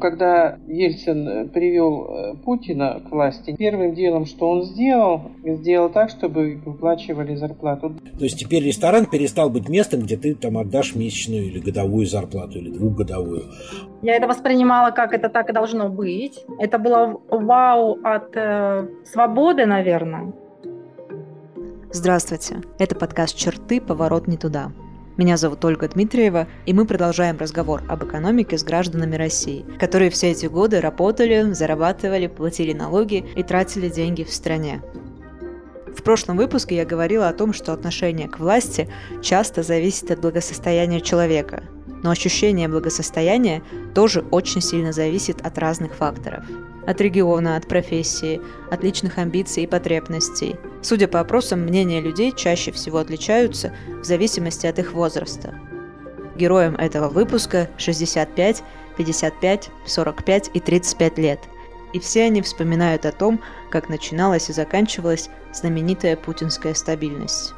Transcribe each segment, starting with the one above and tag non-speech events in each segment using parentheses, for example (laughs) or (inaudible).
Когда Ельцин привел э, Путина к власти, первым делом, что он сделал, сделал так, чтобы выплачивали зарплату. То есть теперь ресторан перестал быть местом, где ты там отдашь месячную или годовую зарплату, или двухгодовую. Я это воспринимала, как это так и должно быть. Это было вау от э, свободы, наверное. Здравствуйте. Это подкаст «Черты. Поворот не туда». Меня зовут Ольга Дмитриева, и мы продолжаем разговор об экономике с гражданами России, которые все эти годы работали, зарабатывали, платили налоги и тратили деньги в стране. В прошлом выпуске я говорила о том, что отношение к власти часто зависит от благосостояния человека, но ощущение благосостояния тоже очень сильно зависит от разных факторов. От региона, от профессии, от личных амбиций и потребностей. Судя по опросам, мнения людей чаще всего отличаются в зависимости от их возраста. Героям этого выпуска 65, 55, 45 и 35 лет. И все они вспоминают о том, как начиналась и заканчивалась знаменитая путинская стабильность.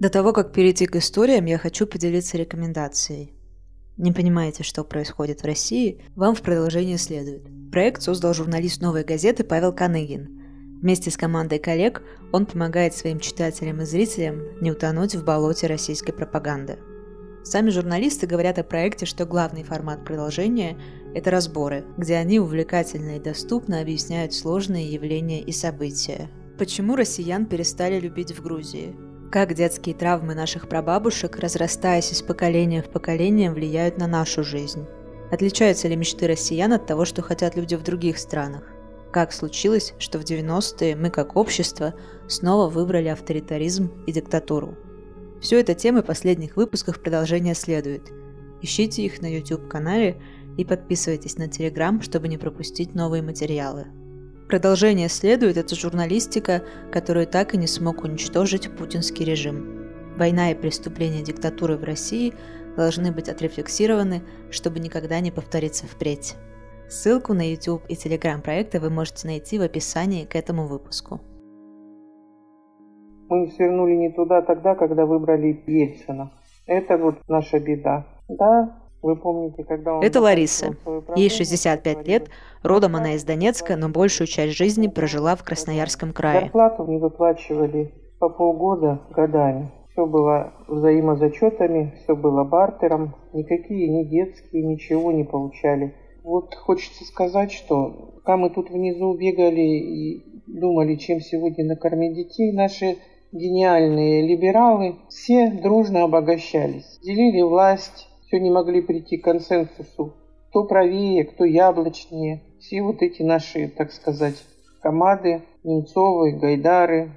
До того, как перейти к историям, я хочу поделиться рекомендацией. Не понимаете, что происходит в России? Вам в продолжение следует. Проект создал журналист «Новой газеты» Павел Каныгин. Вместе с командой коллег он помогает своим читателям и зрителям не утонуть в болоте российской пропаганды. Сами журналисты говорят о проекте, что главный формат продолжения – это разборы, где они увлекательно и доступно объясняют сложные явления и события. Почему россиян перестали любить в Грузии? Как детские травмы наших прабабушек, разрастаясь из поколения в поколение, влияют на нашу жизнь? Отличаются ли мечты россиян от того, что хотят люди в других странах? Как случилось, что в 90-е мы как общество снова выбрали авторитаризм и диктатуру? Все это темы последних выпусков продолжения следует. Ищите их на YouTube-канале и подписывайтесь на Telegram, чтобы не пропустить новые материалы. Продолжение следует – это журналистика, которую так и не смог уничтожить путинский режим. Война и преступления диктатуры в России должны быть отрефлексированы, чтобы никогда не повториться впредь. Ссылку на YouTube и Telegram проекта вы можете найти в описании к этому выпуску. Мы свернули не туда тогда, когда выбрали Ельцина. Это вот наша беда. Да, вы помните, когда он... Это Лариса. Ей 65 лет, родом она из Донецка, но большую часть жизни прожила в Красноярском крае. Зарплату не выплачивали по полгода годами. Все было взаимозачетами, все было бартером. Никакие ни детские ничего не получали. Вот хочется сказать, что пока мы тут внизу бегали и думали, чем сегодня накормить детей, наши гениальные либералы все дружно обогащались. Делили власть, все не могли прийти к консенсусу. Кто правее, кто яблочнее. Все вот эти наши, так сказать, команды, Немцовы, Гайдары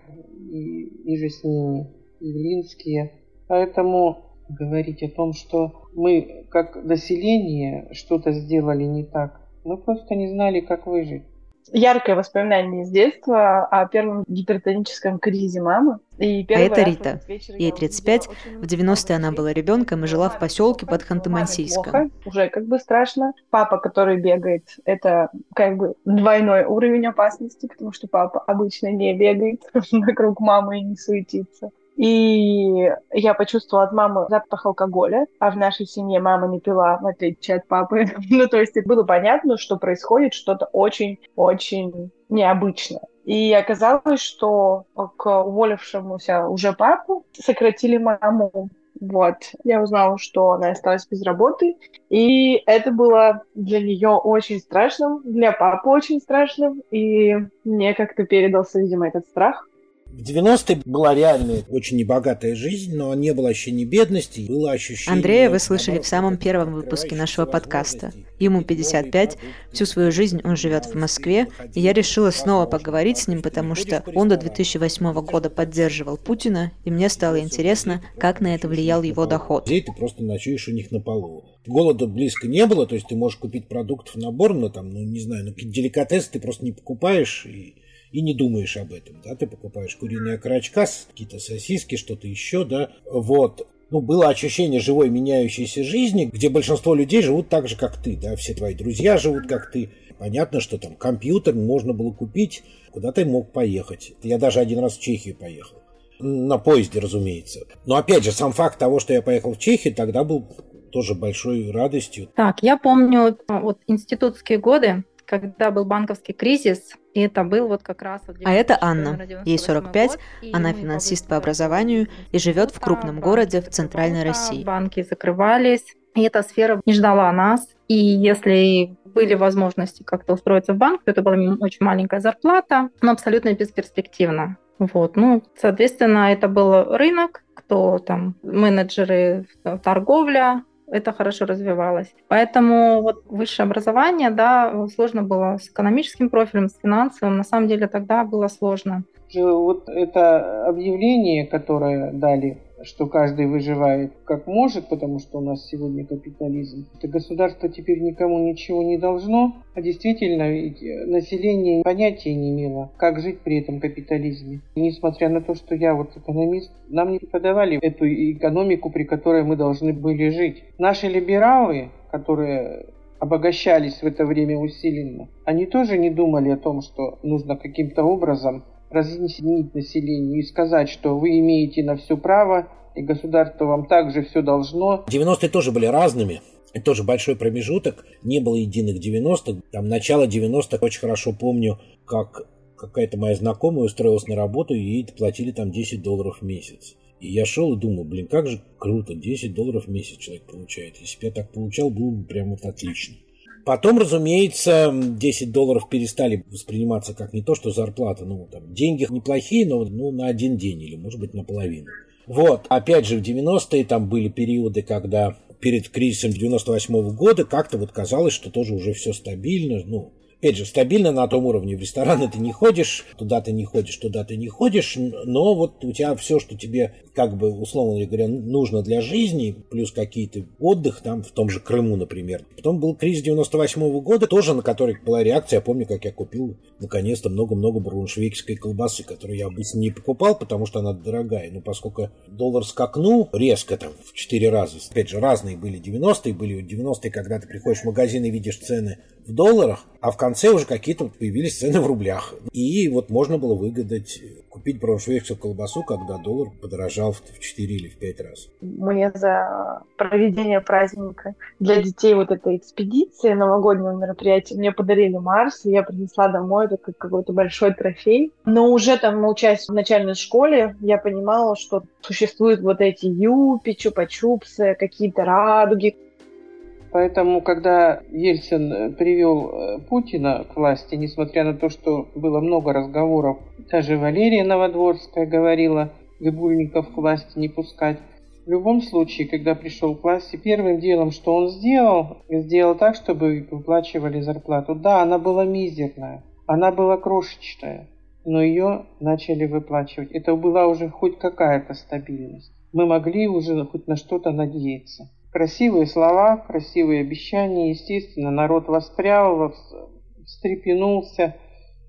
и, и же с ними, Явлинские. Поэтому говорить о том, что мы как население что-то сделали не так, мы просто не знали, как выжить яркое воспоминание из детства о первом гипертоническом кризе мамы. И а это Рита. Ей 35. В 90-е она была ребенком и жила в поселке под Ханты-Мансийском. Уже как бы страшно. Папа, который бегает, это как бы двойной уровень опасности, потому что папа обычно не бегает (laughs) вокруг мамы и не суетится. И я почувствовала от мамы запах алкоголя, а в нашей семье мама не пила, в отличие от папы. (laughs) ну, то есть было понятно, что происходит что-то очень-очень необычное. И оказалось, что к уволившемуся уже папу сократили маму. Вот. Я узнала, что она осталась без работы. И это было для нее очень страшным, для папы очень страшным. И мне как-то передался, видимо, этот страх. В 90-е была реальная, очень небогатая жизнь, но не было ощущения бедности, было ощущение... Андрея вы слышали в самом первом выпуске нашего подкаста. Ему 55, всю свою жизнь он живет в Москве, и я решила снова поговорить с ним, потому что он до 2008 года поддерживал Путина, и мне стало интересно, как на это влиял его доход. Здесь ты просто ночуешь у них на полу. Голода близко не было, то есть ты можешь купить продуктов набор, но там, ну не знаю, ну какие-то деликатесы ты просто не покупаешь, и и не думаешь об этом, да, ты покупаешь куриные окорочка, какие-то сосиски, что-то еще, да, вот. Ну, было ощущение живой меняющейся жизни, где большинство людей живут так же, как ты, да, все твои друзья живут, как ты. Понятно, что там компьютер можно было купить, куда ты мог поехать. Я даже один раз в Чехию поехал. на поезде, разумеется. Но опять же, сам факт того, что я поехал в Чехию, тогда был тоже большой радостью. Так, я помню вот институтские годы, когда был банковский кризис, и это был вот как раз... Вот а это Анна. Ей 45, год, она финансист по образованию и живет в крупном городе в Центральной России. Банки закрывались, и эта сфера не ждала нас. И если были возможности как-то устроиться в банк, то это была очень маленькая зарплата, но абсолютно бесперспективно. Вот, ну, соответственно, это был рынок, кто там менеджеры, торговля, это хорошо развивалось. Поэтому вот высшее образование, да, сложно было с экономическим профилем, с финансовым. На самом деле тогда было сложно. Вот это объявление, которое дали что каждый выживает как может, потому что у нас сегодня капитализм. Это государство теперь никому ничего не должно, а действительно ведь население понятия не имело, как жить при этом капитализме. И несмотря на то, что я вот экономист, нам не преподавали эту экономику, при которой мы должны были жить. Наши либералы, которые обогащались в это время усиленно, они тоже не думали о том, что нужно каким-то образом разъяснить населению и сказать, что вы имеете на все право, и государство вам также все должно. 90-е тоже были разными. Это тоже большой промежуток. Не было единых 90-х. Там начало 90-х очень хорошо помню, как какая-то моя знакомая устроилась на работу, и ей платили там 10 долларов в месяц. И я шел и думал, блин, как же круто, 10 долларов в месяц человек получает. Если бы я так получал, было бы прям вот отлично. Потом, разумеется, 10 долларов перестали восприниматься как не то, что зарплата. Ну, там, деньги неплохие, но ну, на один день или, может быть, на половину. Вот, опять же, в 90-е там были периоды, когда перед кризисом 98 -го года как-то вот казалось, что тоже уже все стабильно. Ну, опять же, стабильно на том уровне. В рестораны ты не ходишь, туда ты не ходишь, туда ты не ходишь, но вот у тебя все, что тебе, как бы, условно говоря, нужно для жизни, плюс какие-то отдых, там, в том же Крыму, например. Потом был кризис 98 -го года, тоже на который была реакция. Я помню, как я купил, наконец-то, много-много брауншвейгской колбасы, которую я обычно не покупал, потому что она дорогая. Но поскольку доллар скакнул резко, там, в 4 раза, опять же, разные были 90-е, были 90-е, когда ты приходишь в магазин и видишь цены в долларах, а в конце уже какие-то появились цены в рублях. И вот можно было выгадать, купить брауншвейгскую колбасу, когда доллар подорожал в 4 или в 5 раз. Мне за проведение праздника для детей вот этой экспедиции, новогоднего мероприятия, мне подарили Марс, и я принесла домой это как какой-то большой трофей. Но уже там, учась в начальной школе, я понимала, что существуют вот эти юпи, чупа-чупсы, какие-то радуги, Поэтому, когда Ельцин э, привел э, Путина к власти, несмотря на то, что было много разговоров, даже Валерия Новодворская говорила Гыбульников к власти не пускать. В любом случае, когда пришел к власти, первым делом, что он сделал, сделал так, чтобы выплачивали зарплату. Да, она была мизерная, она была крошечная, но ее начали выплачивать. Это была уже хоть какая-то стабильность. Мы могли уже хоть на что-то надеяться. Красивые слова, красивые обещания. Естественно, народ воспрял, встрепенулся,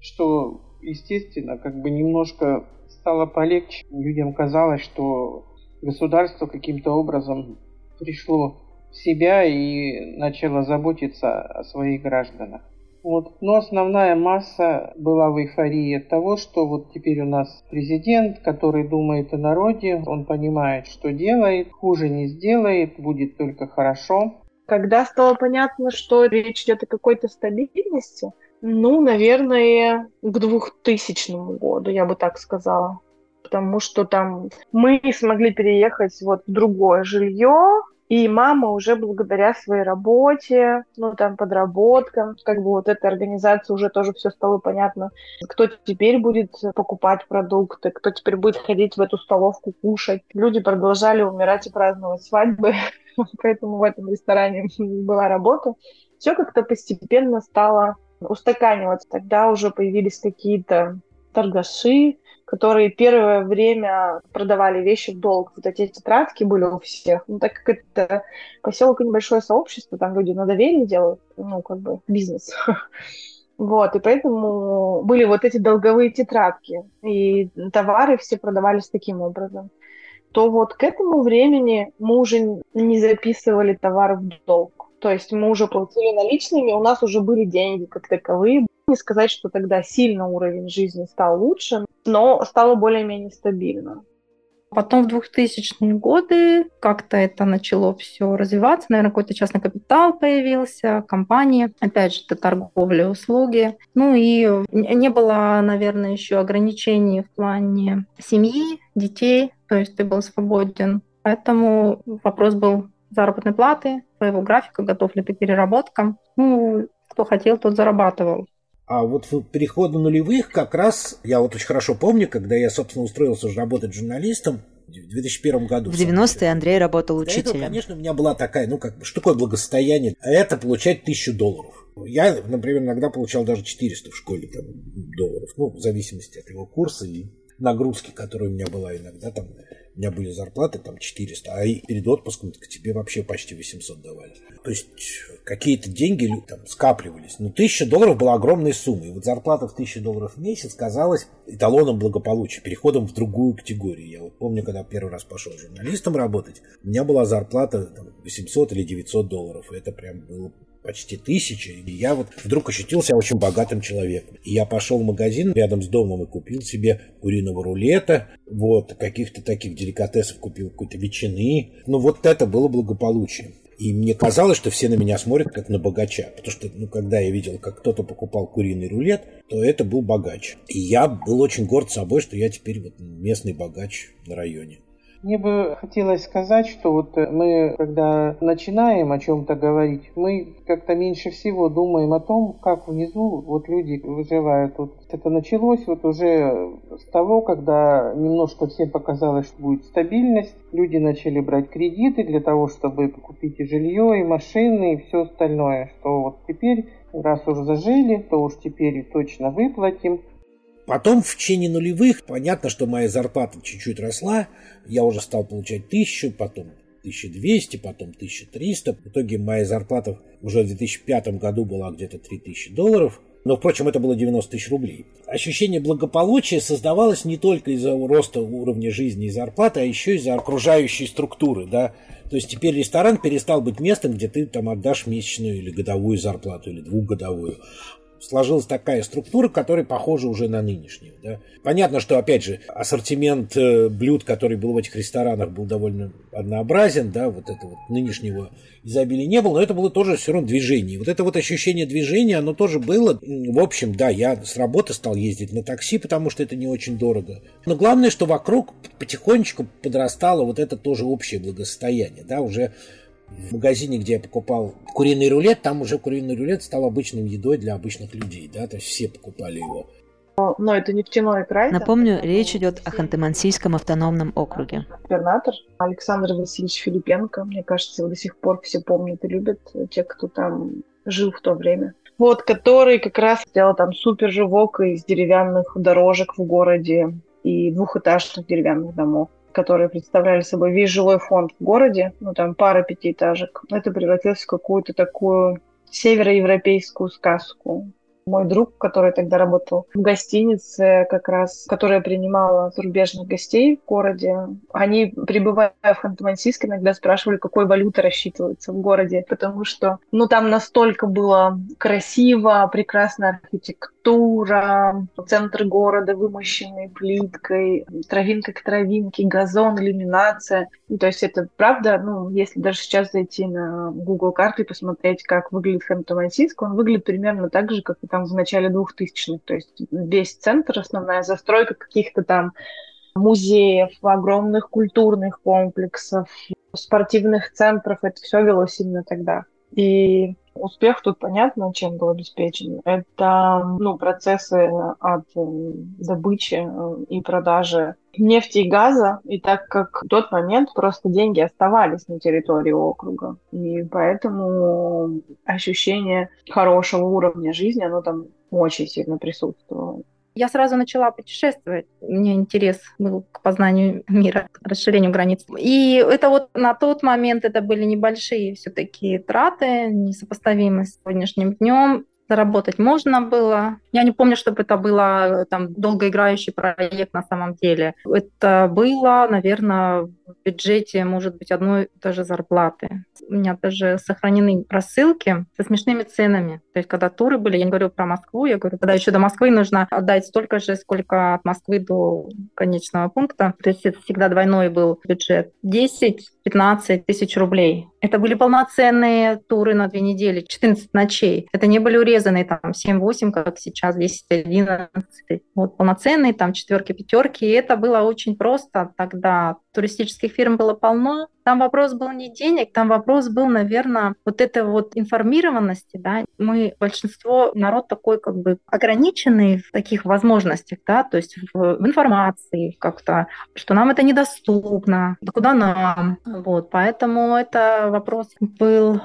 что, естественно, как бы немножко стало полегче. Людям казалось, что государство каким-то образом пришло в себя и начало заботиться о своих гражданах. Вот. Но основная масса была в эйфории от того, что вот теперь у нас президент, который думает о народе, он понимает, что делает, хуже не сделает, будет только хорошо. Когда стало понятно, что речь идет о какой-то стабильности, ну, наверное, к 2000 году, я бы так сказала. Потому что там мы смогли переехать вот в другое жилье, и мама уже благодаря своей работе, ну, там, подработкам, как бы вот эта организация уже тоже все стало понятно, кто теперь будет покупать продукты, кто теперь будет ходить в эту столовку кушать. Люди продолжали умирать и праздновать свадьбы, (laughs) поэтому в этом ресторане была работа. Все как-то постепенно стало устаканиваться. Тогда уже появились какие-то торгаши, которые первое время продавали вещи в долг. Вот эти тетрадки были у всех. Ну, так как это поселок и небольшое сообщество, там люди на доверие делают, ну, как бы бизнес. (laughs) Вот, и поэтому были вот эти долговые тетрадки, и товары все продавались таким образом. То вот к этому времени мы уже не записывали товары в долг. То есть мы уже платили наличными, у нас уже были деньги как таковые. Не сказать, что тогда сильно уровень жизни стал лучше, но стало более-менее стабильно. Потом в 2000-е годы как-то это начало все развиваться. Наверное, какой-то частный капитал появился, компании. Опять же, это торговля, услуги. Ну и не было, наверное, еще ограничений в плане семьи, детей. То есть ты был свободен. Поэтому вопрос был заработной платы, своего графика, готов ли ты к переработкам. Ну, кто хотел, тот зарабатывал. А вот в переходу нулевых как раз, я вот очень хорошо помню, когда я, собственно, устроился уже работать журналистом, в 2001 году. В 90-е Андрей работал учителем. Этого, конечно, у меня была такая, ну, как бы, что такое благосостояние? Это получать тысячу долларов. Я, например, иногда получал даже 400 в школе там, долларов, ну, в зависимости от его курса и нагрузки, которая у меня была иногда там у меня были зарплаты там 400, а перед отпуском к тебе вообще почти 800 давали. То есть какие-то деньги там скапливались. Но ну, 1000 долларов была огромной суммой. И вот зарплата в 1000 долларов в месяц казалась эталоном благополучия, переходом в другую категорию. Я вот помню, когда первый раз пошел журналистом работать, у меня была зарплата там, 800 или 900 долларов. И это прям было почти тысячи. И я вот вдруг ощутил себя очень богатым человеком. И я пошел в магазин рядом с домом и купил себе куриного рулета, вот, каких-то таких деликатесов купил, какой-то ветчины. Ну, вот это было благополучие. И мне казалось, что все на меня смотрят как на богача. Потому что, ну, когда я видел, как кто-то покупал куриный рулет, то это был богач. И я был очень горд собой, что я теперь вот местный богач на районе. Мне бы хотелось сказать, что вот мы, когда начинаем о чем-то говорить, мы как-то меньше всего думаем о том, как внизу вот люди выживают. Вот это началось вот уже с того, когда немножко всем показалось, что будет стабильность. Люди начали брать кредиты для того, чтобы купить и жилье, и машины, и все остальное. Что вот теперь, раз уже зажили, то уж теперь точно выплатим. Потом в течение нулевых, понятно, что моя зарплата чуть-чуть росла, я уже стал получать тысячу, потом 1200, потом 1300. В итоге моя зарплата уже в 2005 году была где-то 3000 долларов. Но, впрочем, это было 90 тысяч рублей. Ощущение благополучия создавалось не только из-за роста уровня жизни и зарплаты, а еще из-за окружающей структуры. Да? То есть теперь ресторан перестал быть местом, где ты там отдашь месячную или годовую зарплату, или двухгодовую сложилась такая структура, которая похожа уже на нынешнюю. Да? Понятно, что, опять же, ассортимент э, блюд, который был в этих ресторанах, был довольно однообразен, да, вот этого вот нынешнего изобилия не было, но это было тоже все равно движение. Вот это вот ощущение движения, оно тоже было. В общем, да, я с работы стал ездить на такси, потому что это не очень дорого. Но главное, что вокруг потихонечку подрастало вот это тоже общее благосостояние, да, уже в магазине, где я покупал куриный рулет, там уже куриный рулет стал обычной едой для обычных людей, да, то есть все покупали его. Но это нефтяной край. Напомню, речь идет о Ханты-Мансийском автономном округе. Губернатор Александр Васильевич Филипенко, мне кажется, до сих пор все помнят и любят те, кто там жил в то время. Вот, который как раз сделал там супер живок из деревянных дорожек в городе и двухэтажных деревянных домов которые представляли собой весь жилой фонд в городе, ну там пара пятиэтажек, это превратилось в какую-то такую североевропейскую сказку. Мой друг, который тогда работал в гостинице, как раз, которая принимала зарубежных гостей в городе, они, прибывая в Ханты-Мансийск, иногда спрашивали, какой валютой рассчитывается в городе, потому что, ну, там настолько было красиво, прекрасная архитектура, центр города вымощенный плиткой, травинка к травинке, газон, иллюминация. И, то есть это правда, ну, если даже сейчас зайти на Google карты и посмотреть, как выглядит Ханты-Мансийск, он выглядит примерно так же, как и там в начале 2000-х. То есть весь центр, основная застройка каких-то там музеев, огромных культурных комплексов, спортивных центров. Это все велось именно тогда. И успех тут понятно, чем был обеспечен. Это ну, процессы от э, добычи э, и продажи нефти и газа, и так как в тот момент просто деньги оставались на территории округа, и поэтому ощущение хорошего уровня жизни, оно там очень сильно присутствовало. Я сразу начала путешествовать. У меня интерес был к познанию мира, к расширению границ. И это вот на тот момент это были небольшие все-таки траты, несопоставимые с сегодняшним днем заработать можно было. Я не помню, чтобы это было там долгоиграющий проект на самом деле. Это было, наверное, в бюджете может быть одной даже зарплаты. У меня даже сохранены рассылки со смешными ценами. То есть, когда туры были, я не говорю про Москву, я говорю, когда еще до Москвы нужно отдать столько же, сколько от Москвы до конечного пункта. То есть, это всегда двойной был бюджет. 10-15 тысяч рублей. Это были полноценные туры на две недели, 14 ночей. Это не были урезанные там 7-8, как сейчас, 10-11. Вот полноценные там четверки, пятерки. И это было очень просто тогда. Туристических фирм было полно. Там вопрос был не денег, там вопрос был, наверное, вот этой вот информированности, да. Мы, большинство, народ такой как бы ограниченный в таких возможностях, да, то есть в, в информации как-то, что нам это недоступно, да куда нам, вот. Поэтому это вопрос был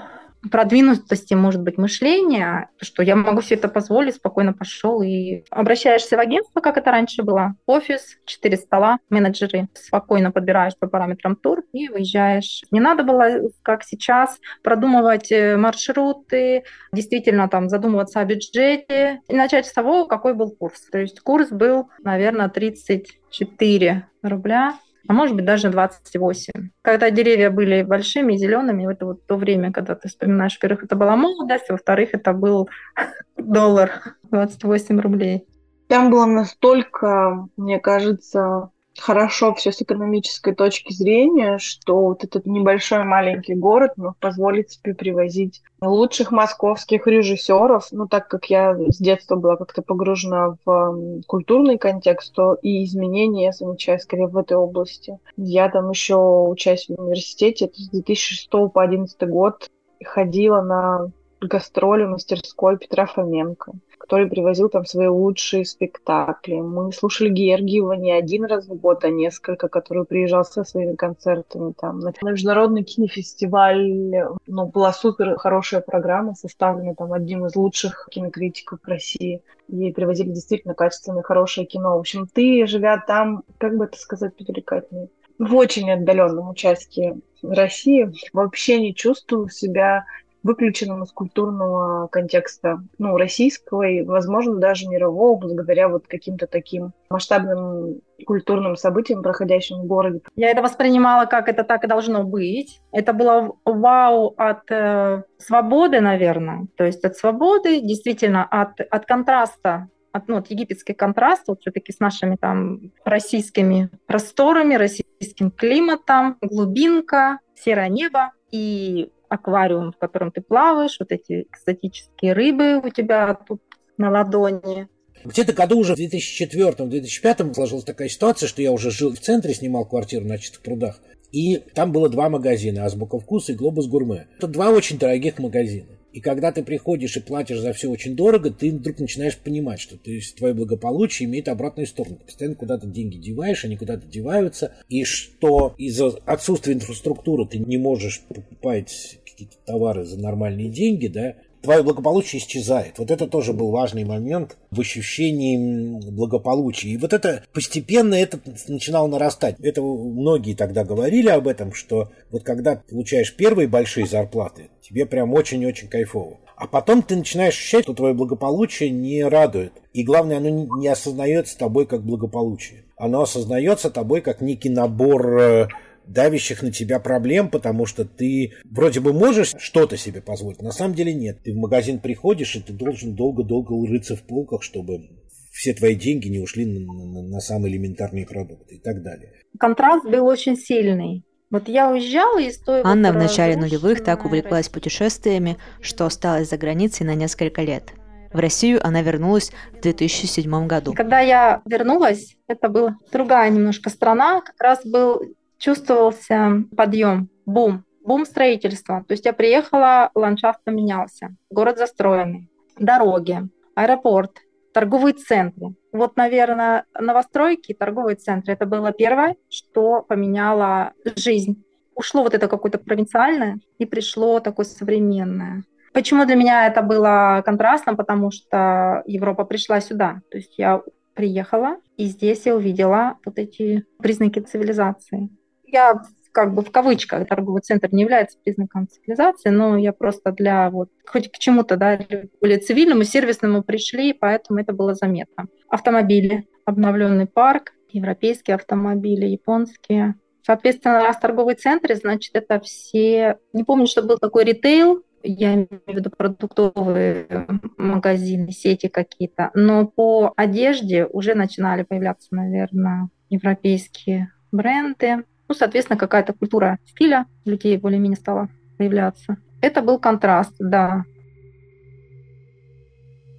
продвинутости, может быть, мышления, что я могу себе это позволить, спокойно пошел и обращаешься в агентство, как это раньше было, офис, четыре стола, менеджеры, спокойно подбираешь по параметрам тур и выезжаешь. Не надо было, как сейчас, продумывать э, маршруты, действительно там задумываться о бюджете и начать с того, какой был курс. То есть курс был, наверное, 34 рубля а может быть даже 28. Когда деревья были большими, зелеными, это вот то время, когда ты вспоминаешь, во-первых, это была молодость, во-вторых, это был (laughs) доллар 28 рублей. Там было настолько, мне кажется, хорошо все с экономической точки зрения, что вот этот небольшой маленький город мог позволить себе привозить лучших московских режиссеров, ну так как я с детства была как-то погружена в культурный контекст, то и изменения я замечаю скорее в этой области. Я там еще учась в университете, это с 2006 по 2011 год, ходила на гастроли мастерской Петра Фоменко который привозил там свои лучшие спектакли. Мы слушали Георгиева не один раз в год, а несколько, который приезжал со своими концертами там. На международный кинофестиваль, ну, была супер хорошая программа, составлена там одним из лучших кинокритиков России. И привозили действительно качественное, хорошее кино. В общем, ты, живя там, как бы это сказать, привлекательнее, в очень отдаленном участке России, вообще не чувствовал себя выключенным из культурного контекста, ну, российского и, возможно, даже мирового, благодаря вот каким-то таким масштабным культурным событиям, проходящим в городе. Я это воспринимала, как это так и должно быть. Это было вау от э, свободы, наверное. То есть от свободы, действительно, от, от контраста от, ну, от египетский контраст вот все-таки с нашими там российскими просторами, российским климатом, глубинка, серое небо и аквариум, в котором ты плаваешь, вот эти экзотические рыбы у тебя тут на ладони. Где-то году уже в 2004-2005 сложилась такая ситуация, что я уже жил в центре, снимал квартиру на Чистых прудах. И там было два магазина, Азбука вкуса и Глобус гурме. Это два очень дорогих магазина. И когда ты приходишь и платишь за все очень дорого, ты вдруг начинаешь понимать, что ты, твое благополучие имеет обратную сторону. Ты постоянно куда-то деньги деваешь, они куда-то деваются. И что из-за отсутствия инфраструктуры ты не можешь покупать какие-то товары за нормальные деньги, да, твое благополучие исчезает. Вот это тоже был важный момент в ощущении благополучия. И вот это постепенно это начинало нарастать. Это многие тогда говорили об этом, что вот когда получаешь первые большие зарплаты, тебе прям очень-очень кайфово. А потом ты начинаешь ощущать, что твое благополучие не радует. И главное, оно не осознается тобой как благополучие. Оно осознается тобой как некий набор э, давящих на тебя проблем, потому что ты вроде бы можешь что-то себе позволить, на самом деле нет. Ты в магазин приходишь, и ты должен долго-долго рыться в полках, чтобы все твои деньги не ушли на, на, на самые элементарные продукты и так далее. Контраст был очень сильный. Вот я уезжала из той... Анна в начале нулевых так увлеклась путешествиями, что осталась за границей на несколько лет. В Россию она вернулась в 2007 году. Когда я вернулась, это была другая немножко страна, как раз был чувствовался подъем, бум, бум строительства. То есть я приехала, ландшафт поменялся, город застроенный, дороги, аэропорт, торговые центры. Вот, наверное, новостройки, торговые центры, это было первое, что поменяло жизнь. Ушло вот это какое-то провинциальное и пришло такое современное. Почему для меня это было контрастом? Потому что Европа пришла сюда. То есть я приехала, и здесь я увидела вот эти признаки цивилизации я как бы в кавычках торговый центр не является признаком цивилизации, но я просто для вот хоть к чему-то, да, более цивильному, сервисному пришли, поэтому это было заметно. Автомобили, обновленный парк, европейские автомобили, японские, Соответственно, раз торговый центр, значит, это все... Не помню, что был такой ритейл, я имею в виду продуктовые магазины, сети какие-то, но по одежде уже начинали появляться, наверное, европейские бренды. Ну, соответственно, какая-то культура стиля людей более-менее стала появляться. Это был контраст, да.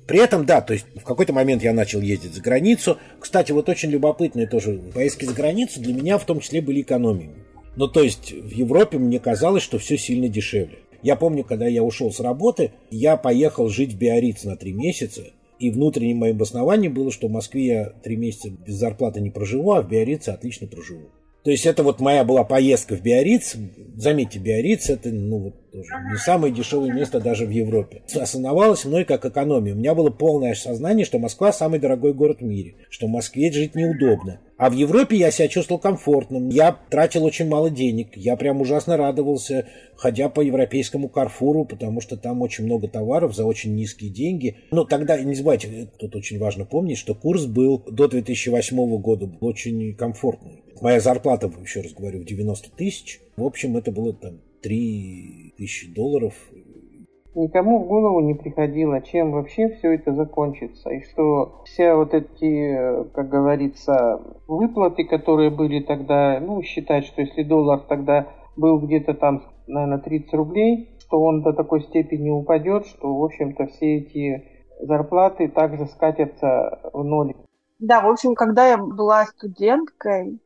При этом, да, то есть в какой-то момент я начал ездить за границу. Кстати, вот очень любопытные тоже поездки за границу для меня в том числе были экономиями. Ну, то есть в Европе мне казалось, что все сильно дешевле. Я помню, когда я ушел с работы, я поехал жить в Биориц на три месяца. И внутренним моим обоснованием было, что в Москве я три месяца без зарплаты не проживу, а в Биорице отлично проживу. То есть это вот моя была поездка в Биориц. Заметьте, Биориц это ну, вот, тоже не самое дешевое место даже в Европе. Основалось мной как экономия. У меня было полное сознание, что Москва самый дорогой город в мире, что в Москве жить неудобно. А в Европе я себя чувствовал комфортным. Я тратил очень мало денег. Я прям ужасно радовался, ходя по европейскому Карфуру, потому что там очень много товаров за очень низкие деньги. Но тогда, не забывайте, тут очень важно помнить, что курс был до 2008 года был очень комфортный. Моя зарплата, еще раз говорю, в 90 тысяч. В общем, это было там 3 тысячи долларов. Никому в голову не приходило, чем вообще все это закончится. И что все вот эти, как говорится, выплаты, которые были тогда, ну, считать, что если доллар тогда был где-то там, наверное, 30 рублей, что он до такой степени упадет, что, в общем-то, все эти зарплаты также скатятся в ноль. Да, в общем, когда я была студенткой,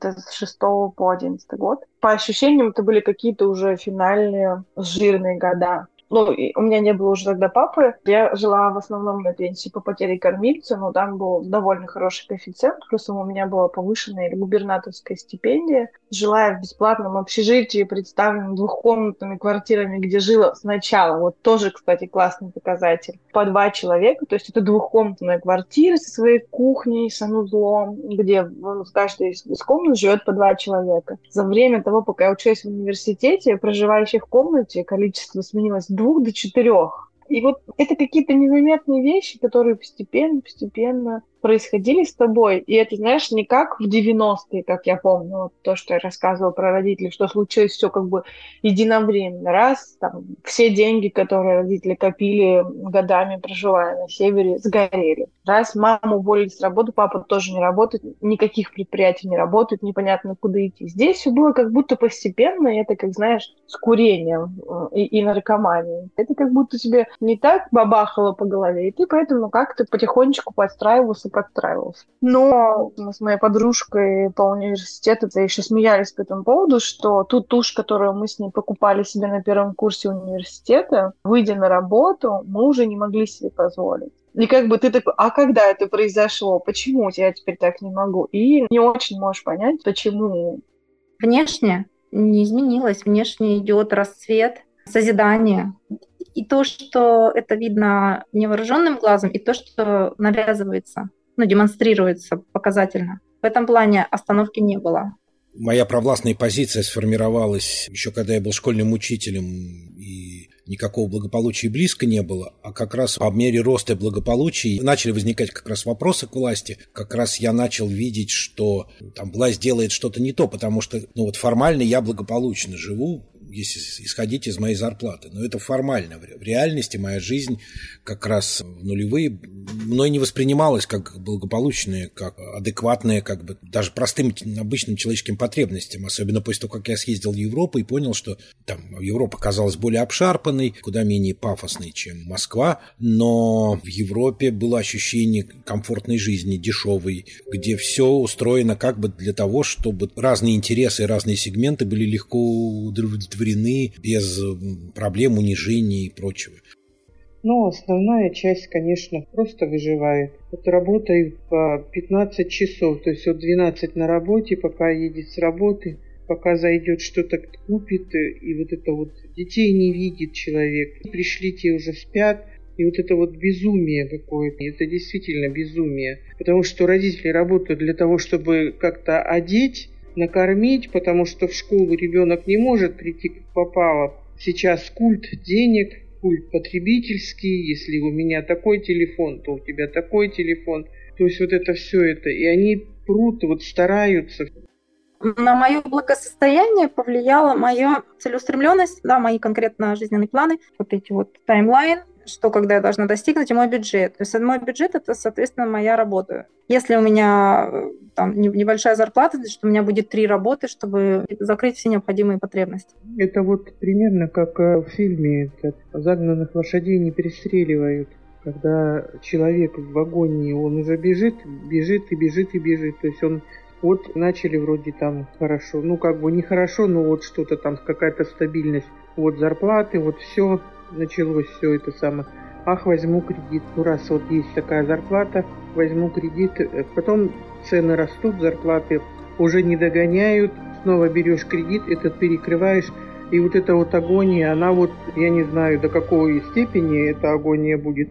с 6 по 11 год. По ощущениям, это были какие-то уже финальные жирные года ну, у меня не было уже тогда папы. Я жила в основном на пенсии по потере кормильца, но там был довольно хороший коэффициент. Плюсом у меня была повышенная губернаторская стипендия. Жила я в бесплатном общежитии, представленном двухкомнатными квартирами, где жила сначала. Вот тоже, кстати, классный показатель. По два человека, то есть это двухкомнатная квартира со своей кухней, санузлом, где ну, в каждой из комнат живет по два человека. За время того, пока я училась в университете, проживающих в комнате количество сменилось двух до четырех. И вот это какие-то незаметные вещи, которые постепенно, постепенно происходили с тобой, и это, знаешь, не как в 90-е, как я помню, вот то, что я рассказывала про родителей, что случилось все как бы единовременно. Раз, там, все деньги, которые родители копили годами, проживая на севере, сгорели. Раз, маму уволили с работы, папа тоже не работает, никаких предприятий не работает, непонятно, куда идти. Здесь все было как будто постепенно, и это, как знаешь, с курением э, и, и наркоманией. Это как будто тебе не так бабахало по голове, и ты поэтому как-то потихонечку подстраивался подстраивался. Но мы с моей подружкой по университету еще смеялись по этому поводу, что ту тушь, которую мы с ней покупали себе на первом курсе университета, выйдя на работу, мы уже не могли себе позволить. И как бы ты такой, а когда это произошло? Почему я теперь так не могу? И не очень можешь понять, почему. Внешне не изменилось. Внешне идет расцвет, созидание и то, что это видно невооруженным глазом, и то, что навязывается ну, демонстрируется показательно. В этом плане остановки не было. Моя провластная позиция сформировалась еще когда я был школьным учителем, и никакого благополучия близко не было, а как раз по мере роста благополучия начали возникать как раз вопросы к власти. Как раз я начал видеть, что там власть делает что-то не то, потому что ну вот формально я благополучно живу, если исходить из моей зарплаты. Но это формально. В реальности моя жизнь как раз в нулевые мной не воспринималась как благополучная, как адекватная, как бы даже простым обычным человеческим потребностям. Особенно после того, как я съездил в Европу и понял, что там Европа казалась более обшарпанной, куда менее пафосной, чем Москва. Но в Европе было ощущение комфортной жизни, дешевой, где все устроено как бы для того, чтобы разные интересы и разные сегменты были легко удовлетворены удовлетворены без проблем, унижений и прочего. Ну, основная часть, конечно, просто выживает. Вот работает по 15 часов, то есть вот 12 на работе, пока едет с работы, пока зайдет что-то купит, и вот это вот детей не видит человек. Пришли, те уже спят, и вот это вот безумие какое-то, это действительно безумие. Потому что родители работают для того, чтобы как-то одеть накормить, потому что в школу ребенок не может прийти как попало. Сейчас культ денег, культ потребительский, если у меня такой телефон, то у тебя такой телефон. То есть вот это все это. И они прут, вот стараются. На мое благосостояние повлияла моя целеустремленность, да, мои конкретно жизненные планы, вот эти вот таймлайн, что когда я должна достигнуть, и мой бюджет. То есть мой бюджет – это, соответственно, моя работа. Если у меня э, там небольшая зарплата, значит, у меня будет три работы, чтобы закрыть все необходимые потребности. Это вот примерно как э, в фильме этот, «Загнанных лошадей не перестреливают». Когда человек в вагоне, он уже бежит, бежит и бежит и бежит. То есть он вот начали вроде там хорошо, ну как бы не хорошо, но вот что-то там, какая-то стабильность. Вот зарплаты, вот все, началось все это самое. Ах, возьму кредит. Ну, раз вот есть такая зарплата, возьму кредит. Э, потом цены растут, зарплаты уже не догоняют. Снова берешь кредит, этот перекрываешь. И вот эта вот агония, она вот, я не знаю, до какой степени эта агония будет.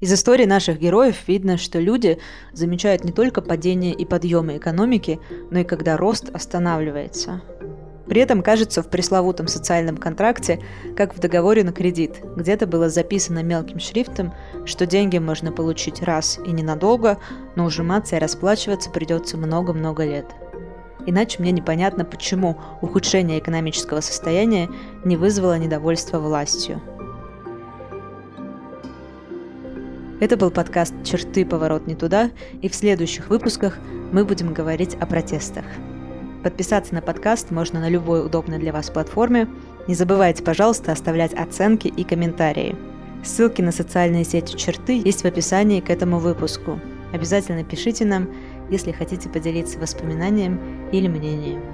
Из истории наших героев видно, что люди замечают не только падение и подъемы экономики, но и когда рост останавливается. При этом, кажется, в пресловутом социальном контракте, как в договоре на кредит, где-то было записано мелким шрифтом, что деньги можно получить раз и ненадолго, но ужиматься и расплачиваться придется много-много лет. Иначе мне непонятно, почему ухудшение экономического состояния не вызвало недовольства властью. Это был подкаст «Черты. Поворот не туда», и в следующих выпусках мы будем говорить о протестах. Подписаться на подкаст можно на любой удобной для вас платформе. Не забывайте, пожалуйста, оставлять оценки и комментарии. Ссылки на социальные сети черты есть в описании к этому выпуску. Обязательно пишите нам, если хотите поделиться воспоминанием или мнением.